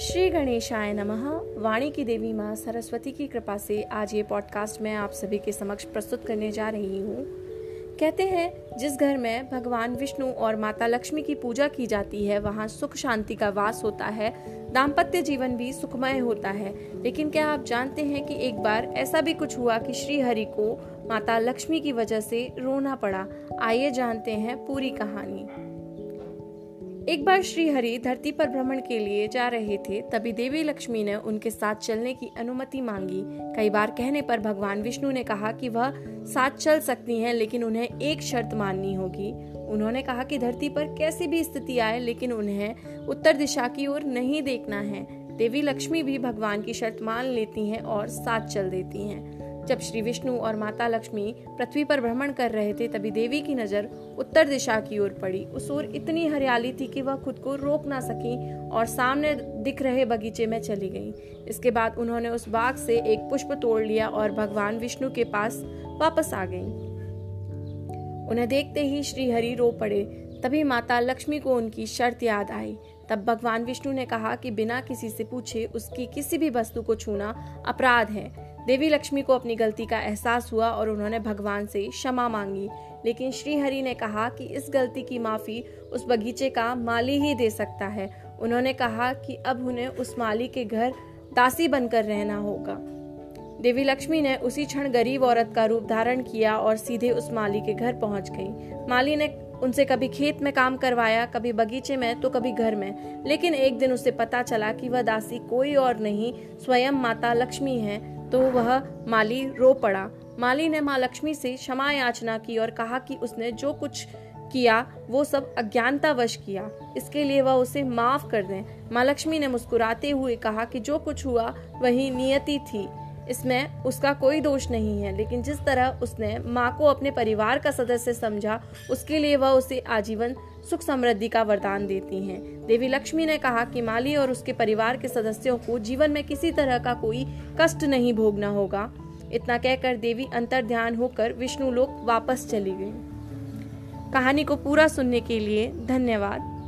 श्री गणेशाय नमः। वाणी की देवी माँ सरस्वती की कृपा से आज ये पॉडकास्ट मैं आप सभी के समक्ष प्रस्तुत करने जा रही हूँ। कहते हैं, जिस घर में भगवान विष्णु और माता लक्ष्मी की पूजा की जाती है, वहाँ सुख शांति का वास होता है, दाम्पत्य जीवन भी सुखमय होता है। लेकिन क्या आप जानते हैं कि एक बार ऐसा भी कुछ हुआ कि श्री हरि को माता लक्ष्मी की वजह से रोना पड़ा? आइए जानते हैं पूरी कहानी। एक बार श्री हरि धरती पर भ्रमण के लिए जा रहे थे, तभी देवी लक्ष्मी ने उनके साथ चलने की अनुमति मांगी। कई बार कहने पर भगवान विष्णु ने कहा कि वह साथ चल सकती हैं, लेकिन उन्हें एक शर्त माननी होगी। उन्होंने कहा कि धरती पर कैसी भी स्थिति आए, लेकिन उन्हें उत्तर दिशा की ओर नहीं देखना है। देवी लक्ष्मी भी भगवान की शर्त मान लेती हैं और साथ चल देती हैं। जब श्री विष्णु और माता लक्ष्मी पृथ्वी पर भ्रमण कर रहे थे, तभी देवी की नज़र उत्तर दिशा की ओर पड़ी। उस ओर इतनी हरियाली थी कि वह खुद को रोक ना सकी और सामने दिख रहे बगीचे में चली गई। इसके बाद उन्होंने उस बाग से एक पुष्प तोड़ लिया और भगवान विष्णु के पास वापस आ गई। उन्हें देखते ही श्री हरि रो पड़े। तभी माता लक्ष्मी को उनकी शर्त याद आई। तब भगवान विष्णु ने कहा कि बिना किसी से पूछे उसकी किसी भी वस्तु को छूना अपराध है। देवी लक्ष्मी को अपनी गलती का एहसास हुआ और उन्होंने भगवान से क्षमा मांगी। लेकिन श्री हरि ने कहा कि इस गलती की माफ़ी उस बगीचे का माली ही दे सकता है। उन्होंने कहा कि अब उन्हें उस माली के घर दासी बनकर रहना होगा। देवी लक्ष्मी ने उसी क्षण गरीब औरत का रूप धारण किया और सीधे उस माली के घर पहुँच गई। माली ने उनसे कभी खेत में काम करवाया, कभी बगीचे में तो कभी घर में। लेकिन एक दिन उसे पता चला कि वह दासी कोई और नहीं, स्वयं माता लक्ष्मी है। तो वह माली रो पड़ा। माली ने माँ लक्ष्मी से क्षमा याचना की और कहा कि उसने जो कुछ किया, वो सब अज्ञानतावश किया। इसके लिए वह उसे माफ़ कर दें। माँ लक्ष्मी ने मुस्कुराते हुए कहा कि जो कुछ हुआ, वही नियति थी। इसमें उसका कोई दोष नहीं है, लेकिन जिस तरह उसने माँ को अपने परिवार का सदस्य समझा, उसके लिए वह उसे आजीवन सुख समृद्धि का वरदान देती हैं। देवी लक्ष्मी ने कहा कि माली और उसके परिवार के सदस्यों को जीवन में किसी तरह का कोई कष्ट नहीं भोगना होगा। इतना कहकर देवी अंतर ध्यान होकर विष्णु लोक वापस चली गई। कहानी को पूरा सुनने के लिए धन्यवाद।